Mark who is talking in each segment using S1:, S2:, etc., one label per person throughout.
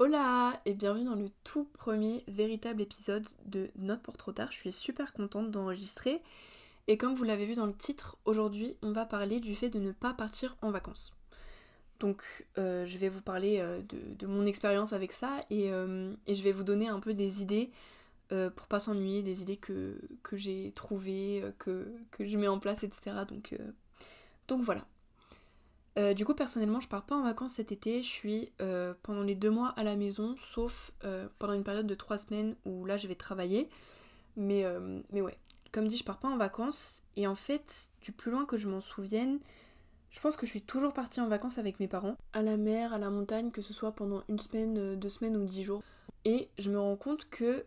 S1: Hola et bienvenue dans le tout premier véritable épisode de Note pour trop tard. Je suis super contente d'enregistrer et comme vous l'avez vu dans le titre, aujourd'hui on va parler du fait de ne pas partir en vacances. Donc euh, je vais vous parler euh, de, mon expérience avec ça euh, et, je vais vous donner un peu des idées pour pas s'ennuyer, des idées que, j'ai trouvées, que, je mets en place, etc. Donc voilà. Euh, du coup, personnellement, je pars pas en vacances cet été. Je suis euh, pendant les deux mois à la maison, sauf euh, pendant une période de trois semaines où là, je vais travailler. Mais, ouais, comme dit, je pars pas en vacances. Et en fait, du plus loin que je m'en souvienne, je pense que je suis toujours partie en vacances avec mes parents, à la mer, à la montagne, que ce soit pendant une semaine, deux semaines ou dix jours. Et je me rends compte que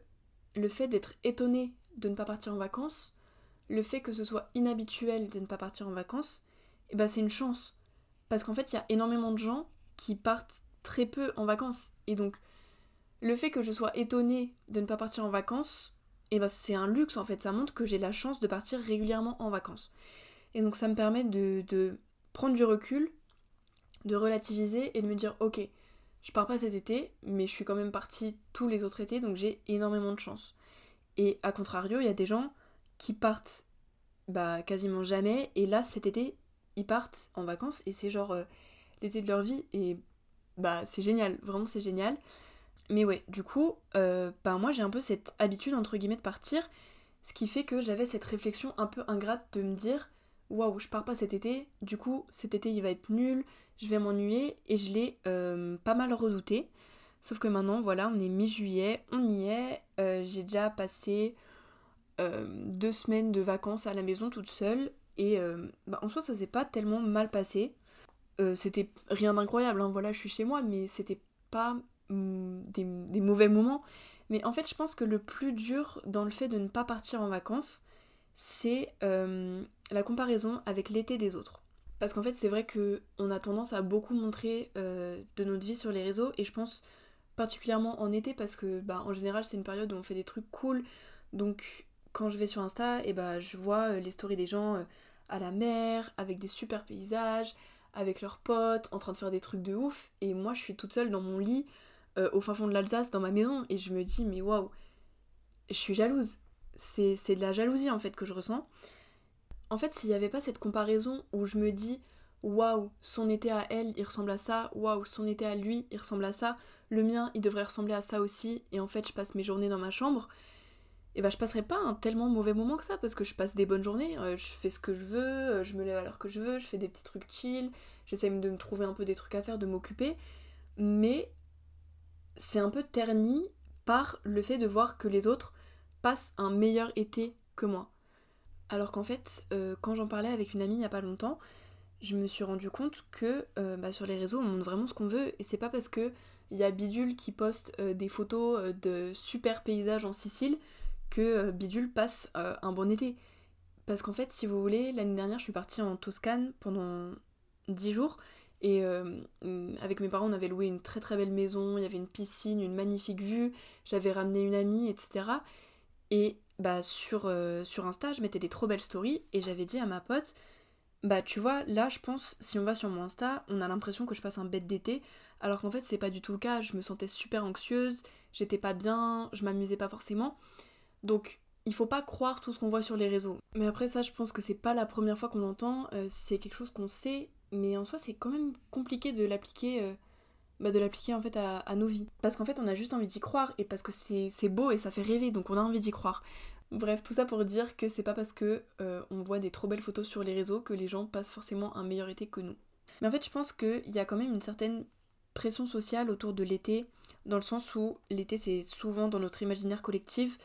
S1: le fait d'être étonnée de ne pas partir en vacances, le fait que ce soit inhabituel de ne pas partir en vacances, eh ben c'est une chance. Parce qu'en fait, il y a énormément de gens qui partent très peu en vacances. Et donc, le fait que je sois étonnée de ne pas partir en vacances, eh ben c'est un luxe en fait. Ça montre que j'ai la chance de partir régulièrement en vacances. Et donc, ça me permet de, prendre du recul, de relativiser et de me dire, ok, je pars pas cet été, mais je suis quand même partie tous les autres étés, donc j'ai énormément de chance. Et à contrario, il y a des gens qui partent bah, quasiment jamais, et là cet été, ils partent en vacances et c'est genre euh, l'été de leur vie et bah c'est génial, vraiment c'est génial. Mais ouais, du coup, euh, bah moi j'ai un peu cette habitude entre guillemets de partir, ce qui fait que j'avais cette réflexion un peu ingrate de me dire waouh, je pars pas cet été, du coup cet été il va être nul, je vais m'ennuyer et je l'ai euh, pas mal redouté. Sauf que maintenant, voilà, on est mi-juillet, on y est, j'ai déjà passé deux semaines de vacances à la maison toute seule et euh, bah, en soi, ça s'est pas tellement mal passé. Euh, c'était rien d'incroyable, hein, voilà, je suis chez moi, mais c'était pas mm, des, mauvais moments. Mais en fait, je pense que le plus dur dans le fait de ne pas partir en vacances, c'est euh, la comparaison avec l'été des autres. Parce qu'en fait, c'est vrai qu'on a tendance à beaucoup montrer de notre vie sur les réseaux, et je pense particulièrement en été, parce que bah, en général, c'est une période où on fait des trucs cool. Donc, quand je vais sur Insta, et bah, je vois les stories des gens à la mer, avec des super paysages, avec leurs potes, en train de faire des trucs de ouf. Et moi, je suis toute seule dans mon lit, euh, au fin fond de l'Alsace, dans ma maison, et je me dis, mais waouh, je suis jalouse. C'est de la jalousie en fait que je ressens. En fait, s'il n'y avait pas cette comparaison où je me dis, waouh, son été à elle, il ressemble à ça, waouh, son été à lui, il ressemble à ça, le mien, il devrait ressembler à ça aussi, et en fait, je passe mes journées dans ma chambre, et bah je passerai pas un tellement mauvais moment que ça parce que je passe des bonnes journées, euh, je fais ce que je veux, euh, je me lève à l'heure que je veux, je fais des petits trucs chill, j'essaie de me trouver un peu des trucs à faire, de m'occuper, mais c'est un peu terni par le fait de voir que les autres passent un meilleur été que moi. Alors qu'en fait, euh, quand j'en parlais avec une amie il y a pas longtemps, je me suis rendu compte que bah, sur les réseaux on montre vraiment ce qu'on veut et c'est pas parce que il y a Bidule qui poste des photos de super paysages en Sicile que euh, Bidule passe euh, un bon été. Parce qu'en fait, si vous voulez, l'année dernière, je suis partie en Toscane pendant 10 jours. Et euh, avec mes parents, on avait loué une très très belle maison, il y avait une piscine, une magnifique vue, j'avais ramené une amie, etc. Et bah sur, sur Insta, je mettais des trop belles stories et j'avais dit à ma pote, bah tu vois, là je pense, si on va sur mon Insta, on a l'impression que je passe un bête d'été, alors qu'en fait c'est pas du tout le cas, je me sentais super anxieuse, j'étais pas bien, je m'amusais pas forcément. Donc il faut pas croire tout ce qu'on voit sur les réseaux. Mais après ça, je pense que c'est pas la première fois qu'on l'entend, euh, c'est quelque chose qu'on sait, mais en soi c'est quand même compliqué de l'appliquer. Euh, bah, de l'appliquer en fait à, nos vies. Parce qu'en fait on a juste envie d'y croire et parce que c'est beau et ça fait rêver donc on a envie d'y croire. Bref, tout ça pour dire que c'est pas parce que euh, on voit des trop belles photos sur les réseaux que les gens passent forcément un meilleur été que nous. Mais en fait je pense qu'il y a quand même une certaine pression sociale autour de l'été, dans le sens où l'été c'est souvent dans notre imaginaire collectif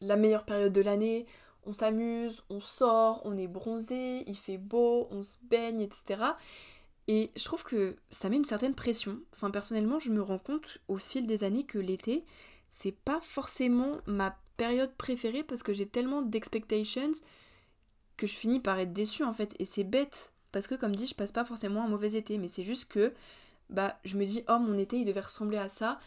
S1: la meilleure période de l'année, on s'amuse, on sort, on est bronzé, il fait beau, on se baigne, etc. Et je trouve que ça met une certaine pression. Enfin, personnellement, je me rends compte au fil des années que l'été, c'est pas forcément ma période préférée parce que j'ai tellement d'expectations que je finis par être déçue en fait. Et c'est bête parce que, comme dit, je passe pas forcément un mauvais été, mais c'est juste que bah, je me dis, oh, mon été il devait ressembler à ça.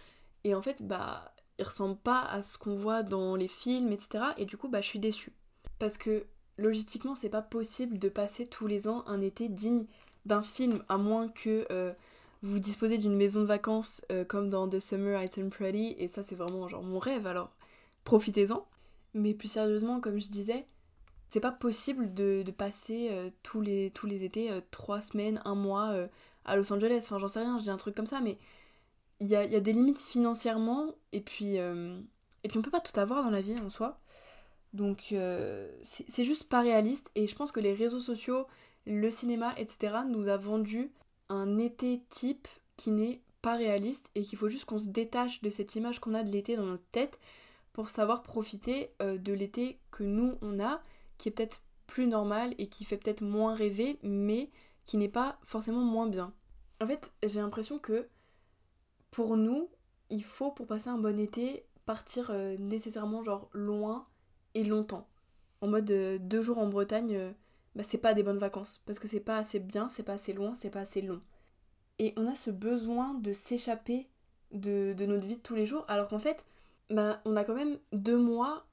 S1: Et en fait, bah, ressemble pas à ce qu'on voit dans les films, etc. Et du coup, bah, je suis déçue. Parce que logistiquement, c'est pas possible de passer tous les ans un été digne d'un film, à moins que euh, vous disposez d'une maison de vacances euh, comme dans The Summer Item Pretty, et ça c'est vraiment genre mon rêve, alors profitez-en. Mais plus sérieusement, comme je disais, c'est pas possible de, passer euh, tous, les, tous les étés, trois semaines, un mois à Los Angeles, enfin j'en sais rien, je dis un truc comme ça, mais il y a, y a, des limites financièrement, et puis, et puis on peut pas tout avoir dans la vie en soi. Donc c'est juste pas réaliste, et je pense que les réseaux sociaux, le cinéma, etc., nous a vendu un été type qui n'est pas réaliste et qu'il faut juste qu'on se détache de cette image qu'on a de l'été dans notre tête pour savoir profiter euh, de l'été que nous on a, qui est peut-être plus normal et qui fait peut-être moins rêver, mais qui n'est pas forcément moins bien. En fait, j'ai l'impression que pour nous, il faut pour passer un bon été partir euh, nécessairement loin et longtemps. En mode euh, deux jours en Bretagne, bah, c'est pas des bonnes vacances parce que c'est pas assez bien, c'est pas assez loin, c'est pas assez long. Et on a ce besoin de s'échapper de, notre vie de tous les jours alors qu'en fait, bah, on a quand même deux mois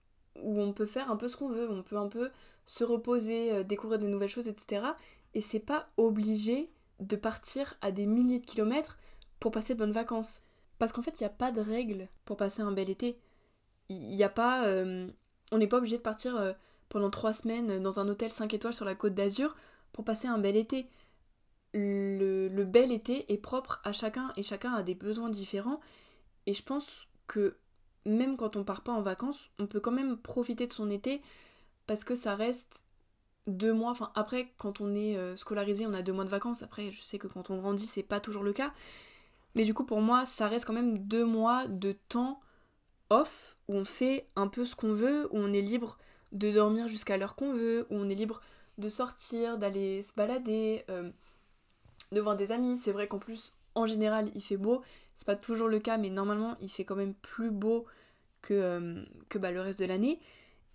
S1: où on peut faire un peu ce qu'on veut, on peut un peu se reposer, euh, découvrir des nouvelles choses, etc. Et c'est pas obligé de partir à des milliers de kilomètres pour passer de bonnes vacances. Parce qu'en fait, il n'y a pas de règles pour passer un bel été. Il n'y a pas. Euh, on n'est pas obligé de partir euh, pendant trois semaines dans un hôtel 5 étoiles sur la côte d'Azur pour passer un bel été. Le, bel été est propre à chacun et chacun a des besoins différents. Et je pense que même quand on part pas en vacances, on peut quand même profiter de son été parce que ça reste deux mois. Enfin, après, quand on est euh, scolarisé, on a deux mois de vacances. Après, je sais que quand on grandit, c'est pas toujours le cas. Mais du coup, pour moi, ça reste quand même deux mois de temps off où on fait un peu ce qu'on veut, où on est libre de dormir jusqu'à l'heure qu'on veut, où on est libre de sortir, d'aller se balader, euh, de voir des amis. C'est vrai qu'en plus, en général, il fait beau. C'est pas toujours le cas, mais normalement, il fait quand même plus beau que, euh, bah, le reste de l'année.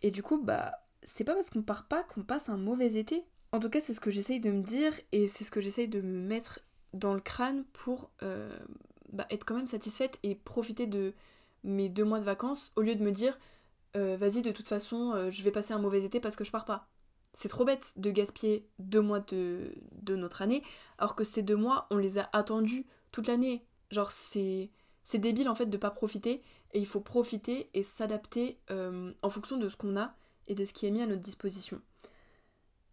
S1: Et du coup, bah, c'est pas parce qu'on part pas qu'on passe un mauvais été. En tout cas, c'est ce que j'essaye de me dire et c'est ce que j'essaye de me mettre dans le crâne pour euh, bah, être quand même satisfaite et profiter de mes deux mois de vacances au lieu de me dire euh, vas-y, de toute façon, euh, je vais passer un mauvais été parce que je pars pas. C'est trop bête de gaspiller deux mois de, notre année, alors que ces deux mois, on les a attendus toute l'année. Genre, c'est, c'est débile en fait de pas profiter, et il faut profiter et s'adapter en fonction de ce qu'on a et de ce qui est mis à notre disposition.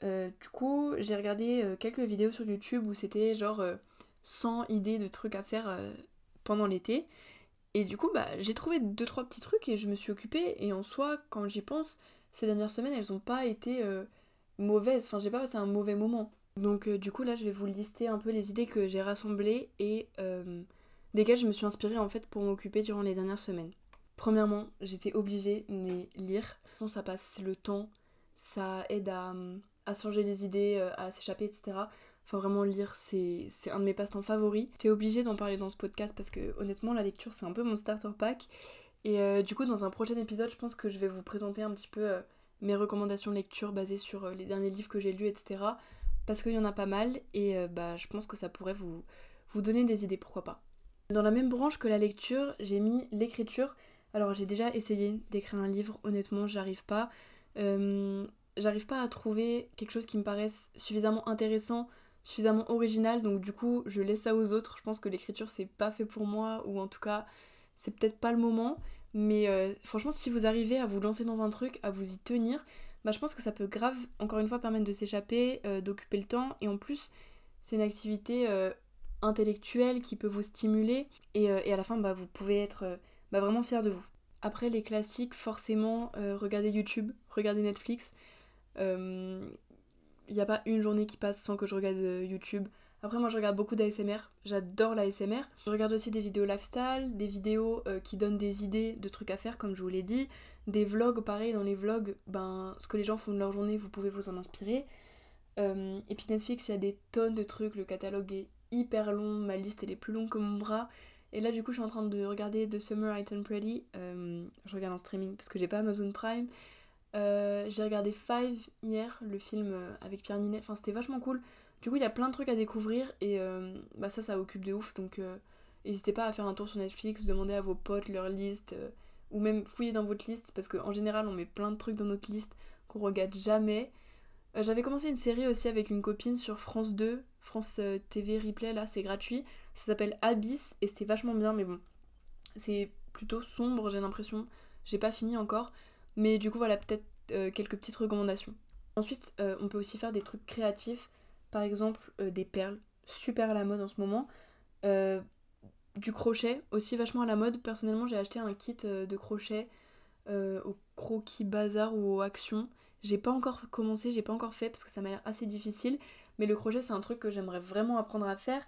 S1: du coup, j'ai regardé quelques vidéos sur YouTube où c'était genre 100 idées de trucs à faire pendant l'été. Et du coup, bah, j'ai trouvé deux trois petits trucs et je me suis occupée. Et en soi, quand j'y pense, ces dernières semaines, elles n'ont pas été euh, mauvaises. Enfin, j'ai pas passé un mauvais moment. Donc, euh, du coup, là, je vais vous lister un peu les idées que j'ai rassemblées et euh, desquelles je me suis inspirée en fait pour m'occuper durant les dernières semaines. Premièrement, j'étais obligée de lire. Ça passe le temps, ça aide à, à changer les idées, à s'échapper, etc. Enfin, vraiment, lire, c'est un de mes passe-temps favoris. J'étais obligée d'en parler dans ce podcast parce que, honnêtement, la lecture, c'est un peu mon starter pack. Et euh, du coup, dans un prochain épisode, je pense que je vais vous présenter un petit peu euh, mes recommandations de lecture basées sur euh, les derniers livres que j'ai lus, etc. Parce qu'il y en a pas mal et bah, je pense que ça pourrait vous, vous donner des idées, pourquoi pas. Dans la même branche que la lecture, j'ai mis l'écriture. Alors, j'ai déjà essayé d'écrire un livre, honnêtement, j'arrive pas. j'arrive pas à trouver quelque chose qui me paraisse suffisamment intéressant suffisamment original, donc du coup je laisse ça aux autres. Je pense que l'écriture c'est pas fait pour moi, ou en tout cas c'est peut-être pas le moment. Mais euh, franchement, si vous arrivez à vous lancer dans un truc, à vous y tenir, bah, je pense que ça peut grave, encore une fois, permettre de s'échapper, euh, d'occuper le temps. Et en plus, c'est une activité euh, intellectuelle qui peut vous stimuler. Et, à la fin, bah, vous pouvez être bah, vraiment fier de vous. Après, les classiques, forcément, regardez YouTube, regardez Netflix il n'y a pas une journée qui passe sans que je regarde euh, YouTube. Après, moi, je regarde beaucoup d'ASMR. J'adore l'ASMR. Je regarde aussi des vidéos lifestyle, des vidéos euh, qui donnent des idées de trucs à faire, comme je vous l'ai dit. Des vlogs, pareil, dans les vlogs, ben, ce que les gens font de leur journée, vous pouvez vous en inspirer. Euh, et puis Netflix, il y a des tonnes de trucs. Le catalogue est hyper long. Ma liste, elle est plus longue que mon bras. Et là, du coup, je suis en train de regarder The Summer I Turn Pretty. je regarde en streaming parce que j'ai pas Amazon Prime. Euh, j'ai regardé Five hier, le film euh, avec Pierre Ninet. Enfin, c'était vachement cool. Du coup, il y a plein de trucs à découvrir et euh, bah, ça, ça occupe de ouf. Donc, n'hésitez pas à faire un tour sur Netflix, demander à vos potes leur liste ou même fouiller dans votre liste parce qu'en général, on met plein de trucs dans notre liste qu'on regarde jamais. J'avais commencé une série aussi avec une copine sur France 2, France TV Replay, là, c'est gratuit. Ça Ça s'appelle Abyss et c'était vachement bien, mais bon, c'est plutôt sombre, j'ai l'impression. J'ai pas fini encore, mais du coup, voilà, peut-être euh, quelques petites recommandations. Ensuite, euh, on peut aussi faire des trucs créatifs, par exemple euh, des perles, super à la mode en ce moment. du crochet, aussi vachement à la mode. Personnellement, j'ai acheté un kit de crochet au Croquis Bazar ou au Action. J'ai pas encore commencé, j'ai pas encore fait parce que ça m'a l'air assez difficile. Mais le crochet, c'est un truc que j'aimerais vraiment apprendre à faire.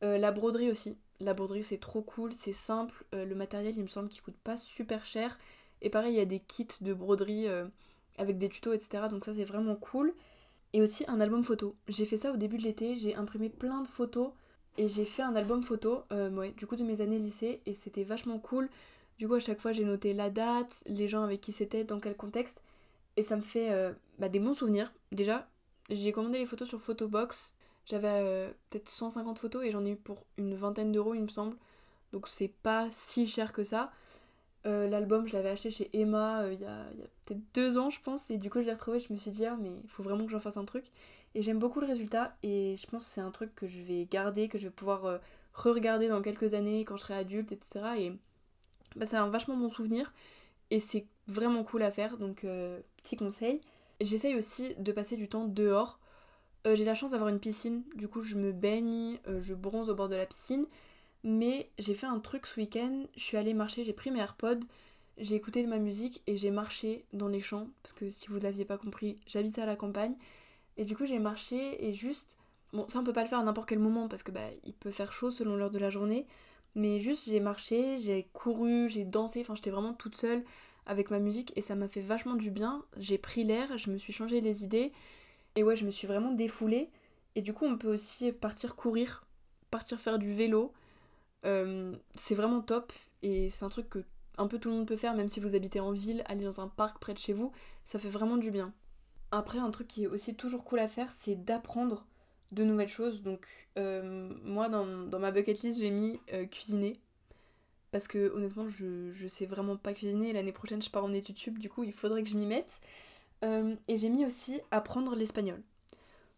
S1: la broderie aussi. La broderie, c'est trop cool, c'est simple. le matériel, il me semble qu'il coûte pas super cher. Et pareil, il y a des kits de broderie avec des tutos, etc. Donc ça c'est vraiment cool. Et aussi un album photo. J'ai fait ça au début de l'été, j'ai imprimé plein de photos et j'ai fait un album photo, euh, du coup de mes années lycée et c'était vachement cool. Du coup à chaque fois j'ai noté la date, les gens avec qui c'était, dans quel contexte et ça me fait euh, bah, des bons souvenirs. Déjà, j'ai commandé les photos sur Photobox, j'avais euh, peut-être 150 photos et j'en ai eu pour une vingtaine d'euros il me semble. Donc c'est pas si cher que ça. Euh, l'album, je l'avais acheté chez Emma euh, il y a, peut-être deux ans, je pense, et du coup, je l'ai retrouvé. Je me suis dit, ah, mais il faut vraiment que j'en fasse un truc. Et j'aime beaucoup le résultat, et je pense que c'est un truc que je vais garder, que je vais pouvoir euh, re-regarder dans quelques années quand je serai adulte, etc. Et bah, c'est un vachement bon souvenir, et c'est vraiment cool à faire, donc petit conseil. J'essaye aussi de passer du temps dehors. J'ai la chance d'avoir une piscine, du coup, je me baigne, je bronze au bord de la piscine. Mais j'ai fait un truc ce week-end, je suis allée marcher, j'ai pris mes AirPods, j'ai écouté de ma musique et j'ai marché dans les champs, parce que si vous l'aviez pas compris, j'habitais à la campagne. Et du coup j'ai marché et juste... Bon ça on peut pas le faire à n'importe quel moment parce que bah il peut faire chaud selon l'heure de la journée. Mais juste j'ai marché, j'ai couru, j'ai dansé, enfin j'étais vraiment toute seule avec ma musique et ça m'a fait vachement du bien. J'ai pris l'air, je me suis changé les idées et ouais je me suis vraiment défoulée. Et du coup on peut aussi partir courir, partir faire du vélo. Euh, c'est vraiment top et c'est un truc que un peu tout le monde peut faire, même si vous habitez en ville, aller dans un parc près de chez vous, ça fait vraiment du bien. Après, un truc qui est aussi toujours cool à faire, c'est d'apprendre de nouvelles choses. Donc, euh, moi, dans, ma bucket list, j'ai mis euh, cuisiner. Parce que honnêtement, je, je sais vraiment pas cuisiner. L'année prochaine, je pars en études sup, du coup, il faudrait que je m'y mette. et j'ai mis aussi apprendre l'espagnol.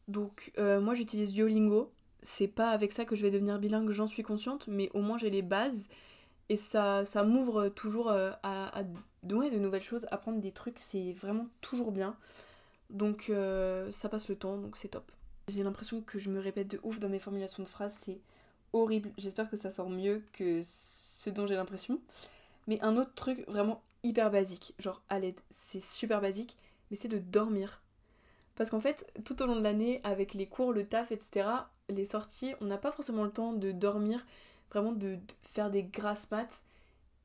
S1: Donc, moi, j'utilise Duolingo c'est pas avec ça que je vais devenir bilingue, j'en suis consciente, mais au moins j'ai les bases et ça, ça m'ouvre toujours euh, à, de nouvelles choses, apprendre des trucs, c'est vraiment toujours bien. Donc euh, ça passe le temps, donc c'est top. J'ai l'impression que je me répète de ouf dans mes formulations de phrases, c'est horrible. J'espère que ça sort mieux que ce dont j'ai l'impression. Mais un autre truc vraiment hyper basique, genre à l'aide, c'est super basique, mais c'est de dormir. Parce qu'en fait, tout au long de l'année, avec les cours, le taf, etc., les sorties, on n'a pas forcément le temps de dormir, vraiment de, faire des grasses maths.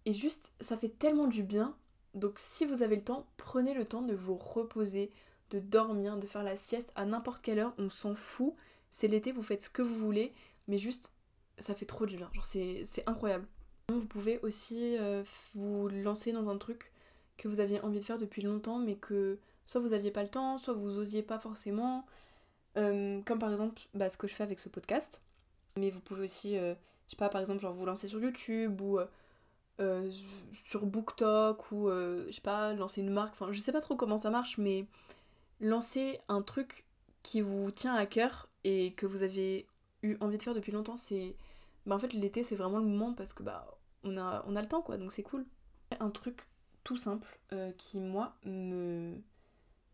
S1: Et juste, ça fait tellement du bien. Donc si vous avez le temps, prenez le temps de vous reposer, de dormir, de faire la sieste à n'importe quelle heure, on s'en fout. C'est l'été, vous faites ce que vous voulez, mais juste, ça fait trop du bien. Genre, c'est incroyable. Vous pouvez aussi euh, vous lancer dans un truc que vous aviez envie de faire depuis longtemps, mais que soit vous aviez pas le temps, soit vous osiez pas forcément. Euh, comme par exemple bah, ce que je fais avec ce podcast. Mais vous pouvez aussi, euh, je sais pas, par exemple, genre vous lancer sur YouTube ou euh, sur BookTok ou je sais pas, lancer une marque. Enfin, je sais pas trop comment ça marche, mais lancer un truc qui vous tient à cœur et que vous avez eu envie de faire depuis longtemps, c'est. Bah, en fait, l'été, c'est vraiment le moment parce que bah, on a, on a le temps quoi, donc c'est cool. Un truc tout simple qui, moi, me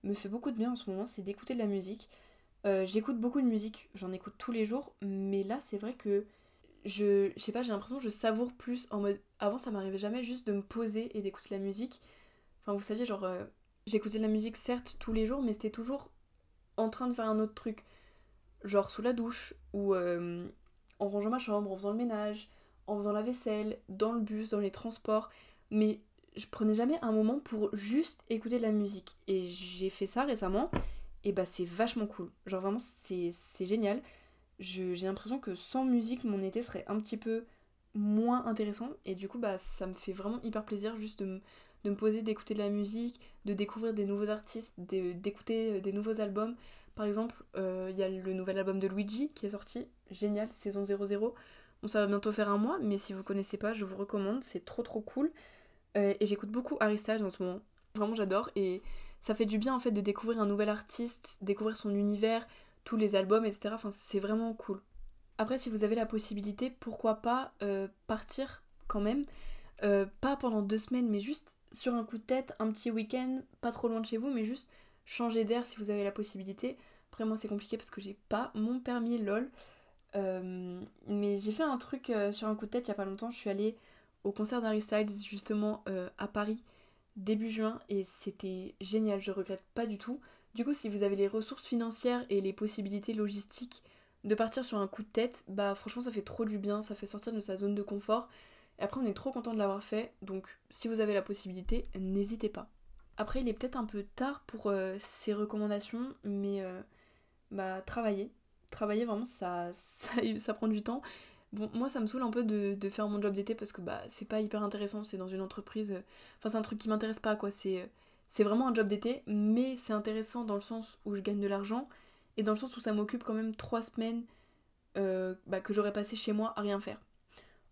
S1: me fait beaucoup de bien en ce moment, c'est d'écouter de la musique. Euh, j'écoute beaucoup de musique, j'en écoute tous les jours, mais là c'est vrai que je, je sais pas, j'ai l'impression que je savoure plus en mode. Avant ça m'arrivait jamais juste de me poser et d'écouter la musique. Enfin vous saviez, genre euh, j'écoutais de la musique certes tous les jours, mais c'était toujours en train de faire un autre truc. Genre sous la douche, ou euh, en rangeant ma chambre, en faisant le ménage, en faisant la vaisselle, dans le bus, dans les transports. Mais je prenais jamais un moment pour juste écouter de la musique. Et j'ai fait ça récemment, et bah c'est vachement cool. Genre vraiment, c'est génial. J'ai l'impression que sans musique, mon été serait un petit peu moins intéressant. Et du coup, bah ça me fait vraiment hyper plaisir juste de me, poser, d'écouter de la musique, de découvrir des nouveaux artistes, d'écouter euh, des nouveaux albums. Par exemple, euh, il y a le nouvel album de Luigi qui est sorti, génial, saison 00. Bon, ça va bientôt faire un mois, mais si vous connaissez pas, je vous recommande, c'est trop trop cool. Euh, et j'écoute beaucoup Styles en ce moment. Vraiment, j'adore. Et ça fait du bien en fait de découvrir un nouvel artiste, découvrir son univers, tous les albums, etc. C'est vraiment cool. Après, si vous avez la possibilité, pourquoi pas euh, partir quand même. Euh, pas pendant deux semaines, mais juste sur un coup de tête, un petit week-end, pas trop loin de chez vous, mais juste changer d'air si vous avez la possibilité. Après, moi, c'est compliqué parce que j'ai pas mon permis LOL. Euh, mais j'ai fait un truc sur un coup de tête il y a pas longtemps. Je suis allée au concert d'Harry Styles, justement, à Paris, début juin, et c'était génial. Je regrette pas du tout. Du coup, si vous avez les ressources financières et les possibilités logistiques de partir sur un coup de tête, bah franchement ça fait trop du bien, ça fait sortir de sa zone de confort. Et après on est trop content de l'avoir fait, donc si vous avez la possibilité, n'hésitez pas. Après il est peut-être un peu tard pour euh, ces recommandations, mais euh, bah travailler. Travailler vraiment ça, ça, prend du temps. Bon, moi ça me saoule un peu de, faire mon job d'été parce que bah c'est pas hyper intéressant, c'est dans une entreprise. Euh, enfin c'est un truc qui m'intéresse pas quoi, c'est c'est vraiment un job d'été, mais c'est intéressant dans le sens où je gagne de l'argent et dans le sens où ça m'occupe quand même trois semaines euh, bah, que j'aurais passé chez moi à rien faire.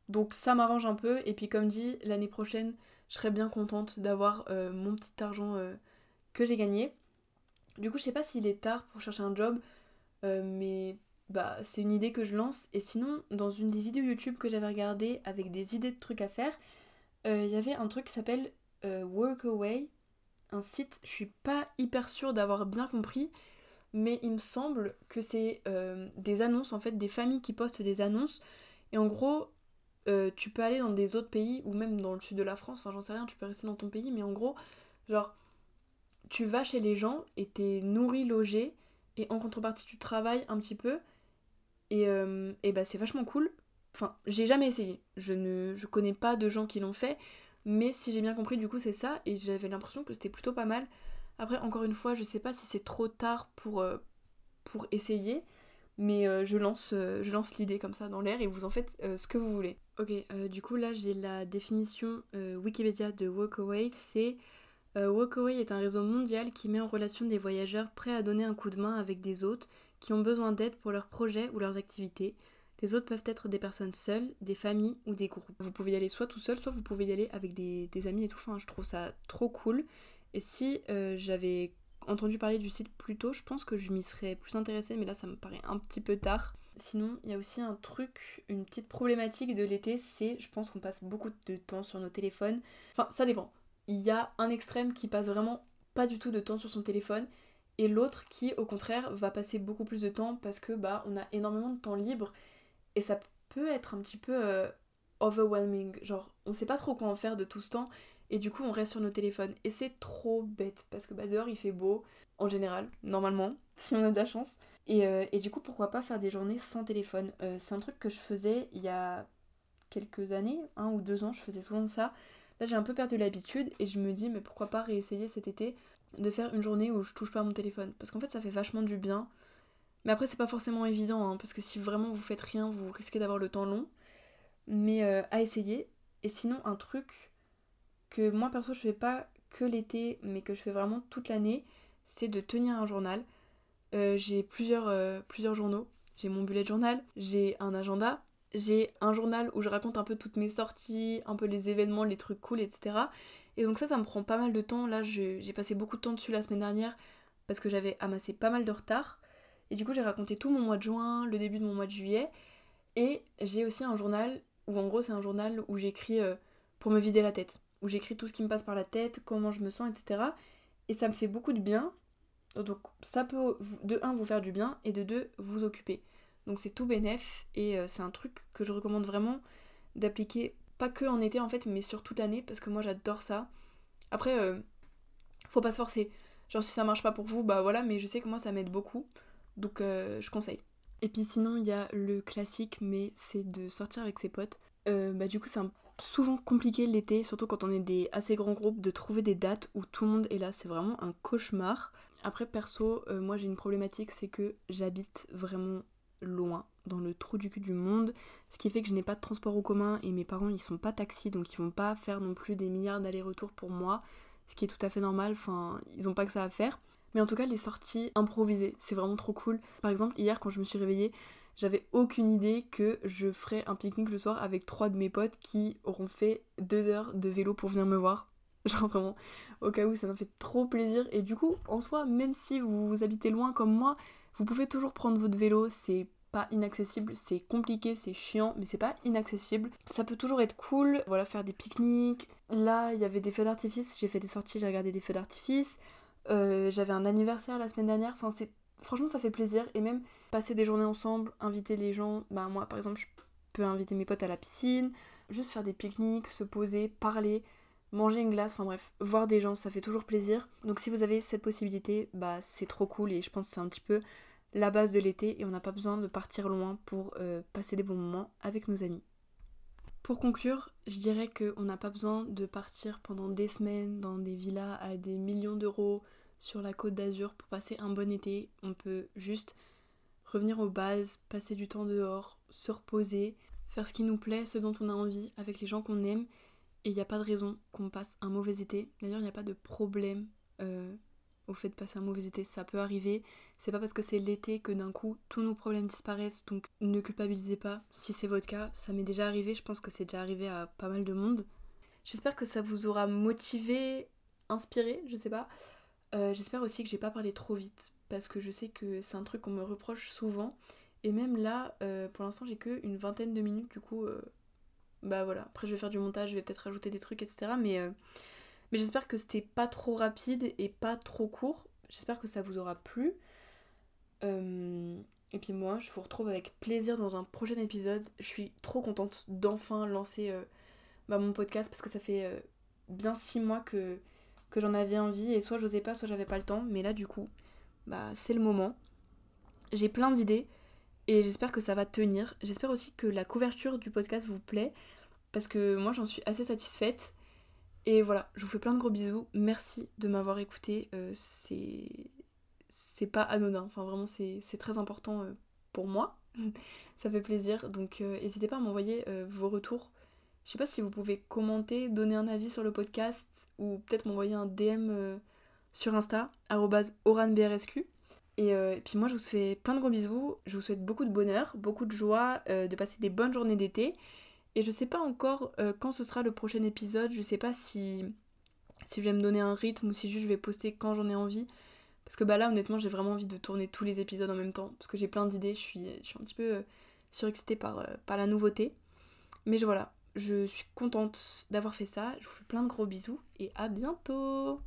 S1: Donc ça m'arrange un peu, et puis comme dit, l'année prochaine, je serais bien contente d'avoir euh, mon petit argent euh, que j'ai gagné. Du coup, je sais pas s'il est tard pour chercher un job, mais bah c'est une idée que je lance. Et sinon, dans une des vidéos YouTube que j'avais regardées avec des idées de trucs à faire, il y avait un truc qui s'appelle Workaway, un site, je suis pas hyper sûre d'avoir bien compris, mais il me semble que c'est euh, des annonces, en fait, des familles qui postent des annonces, et en gros, euh, tu peux aller dans des autres pays, ou même dans le sud de la France, enfin j'en sais rien, tu peux rester dans ton pays, mais en gros, genre, tu vas chez les gens et t'es nourri, logé, et en contrepartie, tu travailles un petit peu, et, euh, et bah c'est vachement cool. Enfin, j'ai jamais essayé, je ne je connais pas de gens qui l'ont fait, mais si j'ai bien compris, du coup, c'est ça. Et j'avais l'impression que c'était plutôt pas mal. Après, encore une fois, je sais pas si c'est trop tard pour, euh, pour essayer. Mais euh, je lance, je lance l'idée comme ça dans l'air et vous en faites ce que vous voulez. Ok, du coup là j'ai la définition Wikipédia de Walkaway. C'est Walkaway est un réseau mondial qui met en relation des voyageurs prêts à donner un coup de main avec des hôtes qui ont besoin d'aide pour leurs projets ou leurs activités les autres peuvent être des personnes seules, des familles ou des groupes. Vous pouvez y aller soit tout seul, soit vous pouvez y aller avec des, amis et tout. Enfin, je trouve ça trop cool. Et si euh, j'avais entendu parler du site plus tôt, je pense que je m'y serais plus intéressée, mais là ça me paraît un petit peu tard. Sinon, il y a aussi un truc, une petite problématique de l'été, c'est je pense qu'on passe beaucoup de temps sur nos téléphones. Enfin, ça dépend. Il y a un extrême qui passe vraiment pas du tout de temps sur son téléphone et l'autre qui au contraire va passer beaucoup plus de temps parce que bah on a énormément de temps libre et ça peut être un petit peu euh, overwhelming. Genre, on sait pas trop quoi en faire de tout ce temps. Et du coup, on reste sur nos téléphones. Et c'est trop bête. Parce que bah, dehors, il fait beau. En général, normalement, si on a de la chance. Et, euh, et du coup, pourquoi pas faire des journées sans téléphone? Euh, C'est un truc que je faisais il y a quelques années, un ou deux ans, je faisais souvent ça. Là, j'ai un peu perdu l'habitude et je me dis, mais pourquoi pas réessayer cet été de faire une journée où je touche pas mon téléphone Parce qu'en fait, ça fait vachement du bien. Mais après, c'est pas forcément évident, hein, parce que si vraiment vous faites rien, vous risquez d'avoir le temps long. Mais euh, à essayer. Et sinon, un truc que moi perso je fais pas que l'été, mais que je fais vraiment toute l'année, c'est de tenir un journal. Euh, j'ai plusieurs, euh, plusieurs journaux. J'ai mon bullet journal, j'ai un agenda, j'ai un journal où je raconte un peu toutes mes sorties, un peu les événements, les trucs cool, etc. Et donc ça, ça me prend pas mal de temps. Là, j'ai passé beaucoup de temps dessus la semaine dernière parce que j'avais amassé pas mal de retard. Et du coup, j'ai raconté tout mon mois de juin, le début de mon mois de juillet. Et j'ai aussi un journal où, en gros, c'est un journal où j'écris euh, pour me vider la tête. Où j'écris tout ce qui me passe par la tête, comment je me sens, etc. Et ça me fait beaucoup de bien. Donc, ça peut, de un, vous faire du bien, et de deux, vous occuper. Donc, c'est tout bénef. Et euh, c'est un truc que je recommande vraiment d'appliquer, pas que en été en fait, mais sur toute l'année, parce que moi, j'adore ça. Après, euh, faut pas se forcer. Genre, si ça marche pas pour vous, bah voilà, mais je sais que moi, ça m'aide beaucoup. Donc euh, je conseille. Et puis sinon, il y a le classique, mais c'est de sortir avec ses potes. Euh, bah du coup, c'est souvent compliqué l'été, surtout quand on est des assez grands groupes, de trouver des dates où tout le monde est là. C'est vraiment un cauchemar. Après, perso, moi j'ai une problématique, c'est que j'habite vraiment loin, dans le trou du cul du monde, ce qui fait que je n'ai pas de transport en commun et mes parents ils sont pas taxis donc ils vont pas faire non plus des milliards d'allers-retours pour moi, ce qui est tout à fait normal, enfin ils ont pas que ça à faire. Mais en tout cas, les sorties improvisées, c'est vraiment trop cool. Par exemple, hier, quand je me suis réveillée, j'avais aucune idée que je ferais un pique-nique le soir avec trois de mes potes qui auront fait deux heures de vélo pour venir me voir. Genre vraiment, au cas où ça m'a fait trop plaisir. Et du coup, en soi, même si vous habitez loin comme moi, vous pouvez toujours prendre votre vélo, c'est inaccessible, c'est compliqué, c'est chiant, mais c'est pas inaccessible. Ça peut toujours être cool, voilà, faire des pique-niques. Là, il y avait des feux d'artifice, j'ai fait des sorties, j'ai regardé des feux d'artifice. Euh, j'avais un anniversaire la semaine dernière, enfin c'est franchement ça fait plaisir et même passer des journées ensemble, inviter les gens, bah moi par exemple je peux inviter mes potes à la piscine, juste faire des pique-niques, se poser, parler, manger une glace, enfin bref, voir des gens, ça fait toujours plaisir. Donc si vous avez cette possibilité, bah c'est trop cool et je pense que c'est un petit peu la base de l'été et on n'a pas besoin de partir loin pour euh, passer des bons moments avec nos amis. Pour conclure, je dirais qu'on n'a pas besoin de partir pendant des semaines dans des villas à des millions d'euros sur la côte d'Azur pour passer un bon été. On peut juste revenir aux bases, passer du temps dehors, se reposer, faire ce qui nous plaît, ce dont on a envie avec les gens qu'on aime. Et il n'y a pas de raison qu'on passe un mauvais été. D'ailleurs, il n'y a pas de problème euh, au fait de passer un mauvais été, ça peut arriver. C'est pas parce que c'est l'été que d'un coup tous nos problèmes disparaissent, donc ne culpabilisez pas si c'est votre cas. Ça m'est déjà arrivé, je pense que c'est déjà arrivé à pas mal de monde. J'espère que ça vous aura motivé, inspiré, je sais pas. Euh, j'espère aussi que j'ai pas parlé trop vite, parce que je sais que c'est un truc qu'on me reproche souvent. Et même là, euh, pour l'instant, j'ai que une vingtaine de minutes, du coup, euh, bah voilà. Après, je vais faire du montage, je vais peut-être rajouter des trucs, etc. Mais mais j'espère que c'était pas trop rapide et pas trop court. J'espère que ça vous aura plu. Euh, et puis moi, je vous retrouve avec plaisir dans un prochain épisode. Je suis trop contente d'enfin lancer euh, bah, mon podcast parce que ça fait euh, bien six mois que, que j'en avais envie et soit j'osais pas, soit j'avais pas le temps. Mais là, du coup, bah, c'est le moment. J'ai plein d'idées et j'espère que ça va tenir. J'espère aussi que la couverture du podcast vous plaît parce que moi, j'en suis assez satisfaite. Et voilà, je vous fais plein de gros bisous. Merci de m'avoir écouté. Euh, c'est pas anodin. Enfin, vraiment, c'est très important euh, pour moi. Ça fait plaisir. Donc, euh, n'hésitez pas à m'envoyer vos retours. Je sais pas si vous pouvez commenter, donner un avis sur le podcast ou peut-être m'envoyer un DM sur Insta, oranbrsq. Et, et, puis moi, je vous fais plein de gros bisous. Je vous souhaite beaucoup de bonheur, beaucoup de joie, de passer des bonnes journées d'été. Et je sais pas encore euh, quand ce sera le prochain épisode, je sais pas si, si je vais me donner un rythme ou si juste je vais poster quand j'en ai envie. Parce que bah là honnêtement j'ai vraiment envie de tourner tous les épisodes en même temps. Parce que j'ai plein d'idées, je suis, je suis un petit peu euh, surexcitée par, euh, par la nouveauté. Mais voilà, je suis contente d'avoir fait ça. Je vous fais plein de gros bisous et à bientôt